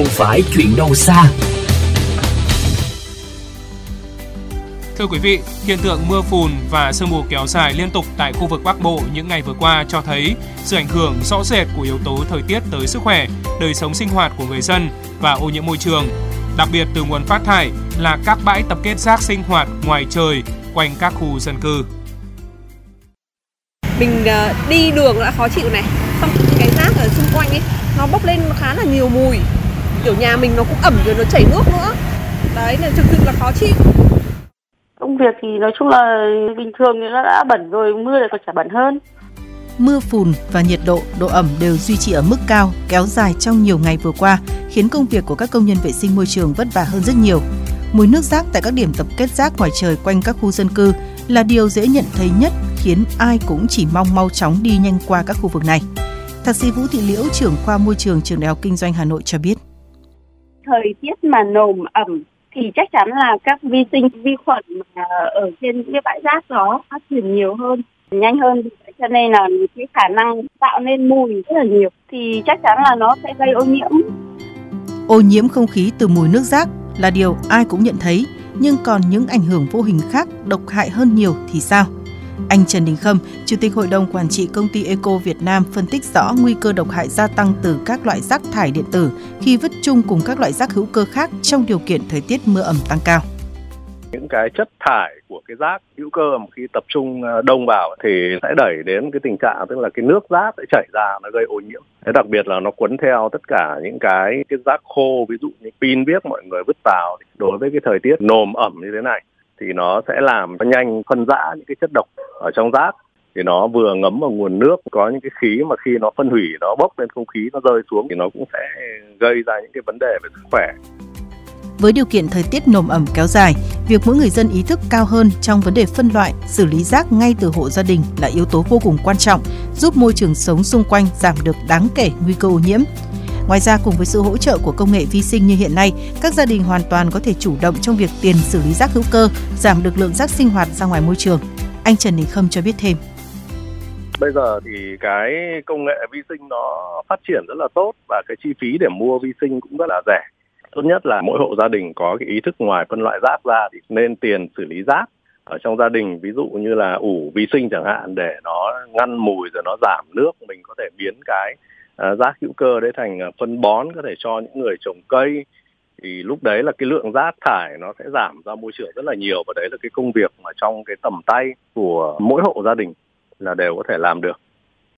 không phải chuyện đâu xa. Thưa quý vị, hiện tượng mưa phùn và sương mù kéo dài liên tục tại khu vực Bắc Bộ những ngày vừa qua cho thấy sự ảnh hưởng rõ rệt của yếu tố thời tiết tới sức khỏe, đời sống sinh hoạt của người dân và ô nhiễm môi trường. Đặc biệt từ nguồn phát thải là các bãi tập kết rác sinh hoạt ngoài trời quanh các khu dân cư. Mình ờ, đi đường đã khó chịu này, xong cái rác ở xung quanh ấy nó bốc lên khá là nhiều mùi. Kiểu nhà mình nó cũng ẩm rồi nó chảy nước nữa. Đấy nên thực sự là khó chịu. Công việc thì nói chung là bình thường thì nó đã bẩn rồi, mưa lại còn chả bẩn hơn. Mưa phùn và nhiệt độ, độ ẩm đều duy trì ở mức cao, kéo dài trong nhiều ngày vừa qua, khiến công việc của các công nhân vệ sinh môi trường vất vả hơn rất nhiều. Mùi nước rác tại các điểm tập kết rác ngoài trời quanh các khu dân cư là điều dễ nhận thấy nhất, khiến ai cũng chỉ mong mau chóng đi nhanh qua các khu vực này. Thạc sĩ Vũ Thị Liễu, trưởng khoa môi trường trường Đại học Kinh doanh Hà Nội cho biết. Thời tiết mà nồm ẩm thì chắc chắn là các vi sinh, vi khuẩn mà ở trên cái bãi rác đó phát triển nhiều hơn, nhanh hơn. Cho nên là cái khả năng tạo nên mùi rất là nhiều thì chắc chắn là nó sẽ gây ô nhiễm. Ô nhiễm không khí từ mùi nước rác là điều ai cũng nhận thấy, nhưng còn những ảnh hưởng vô hình khác độc hại hơn nhiều thì sao? Anh Trần Đình Khâm, Chủ tịch Hội đồng Quản trị Công ty Eco Việt Nam phân tích rõ nguy cơ độc hại gia tăng từ các loại rác thải điện tử khi vứt chung cùng các loại rác hữu cơ khác trong điều kiện thời tiết mưa ẩm tăng cao. Những cái chất thải của cái rác hữu cơ mà khi tập trung ờ, đông vào thì sẽ đẩy đến cái tình trạng tức là cái nước rác sẽ chảy ra nó gây ô nhiễm. Thế đặc biệt là nó cuốn theo tất cả những cái cái rác khô ví dụ như pin viết mọi người vứt vào đối với cái thời tiết nồm ẩm như thế này thì nó sẽ làm nhanh phân rã những cái chất độc ở trong rác thì nó vừa ngấm vào nguồn nước có những cái khí mà khi nó phân hủy nó bốc lên không khí nó rơi xuống thì nó cũng sẽ gây ra những cái vấn đề về sức khỏe với điều kiện thời tiết nồm ẩm kéo dài, việc mỗi người dân ý thức cao hơn trong vấn đề phân loại, xử lý rác ngay từ hộ gia đình là yếu tố vô cùng quan trọng, giúp môi trường sống xung quanh giảm được đáng kể nguy cơ ô nhiễm. Ngoài ra, cùng với sự hỗ trợ của công nghệ vi sinh như hiện nay, các gia đình hoàn toàn có thể chủ động trong việc tiền xử lý rác hữu cơ, giảm được lượng rác sinh hoạt ra ngoài môi trường. Anh Trần Đình Khâm cho biết thêm bây giờ thì cái công nghệ vi sinh nó phát triển rất là tốt và cái chi phí để mua vi sinh cũng rất là rẻ tốt nhất là mỗi hộ gia đình có cái ý thức ngoài phân loại rác ra thì nên tiền xử lý rác ở trong gia đình ví dụ như là ủ vi sinh chẳng hạn để nó ngăn mùi rồi nó giảm nước mình có thể biến cái Ờ, rác hữu cơ đấy thành ờ, phân bón có thể cho những người trồng cây. Thì lúc đấy là cái lượng rác thải nó sẽ giảm ra môi trường rất là nhiều và đấy là cái công việc mà trong cái tầm tay của mỗi hộ gia đình là đều có thể làm được.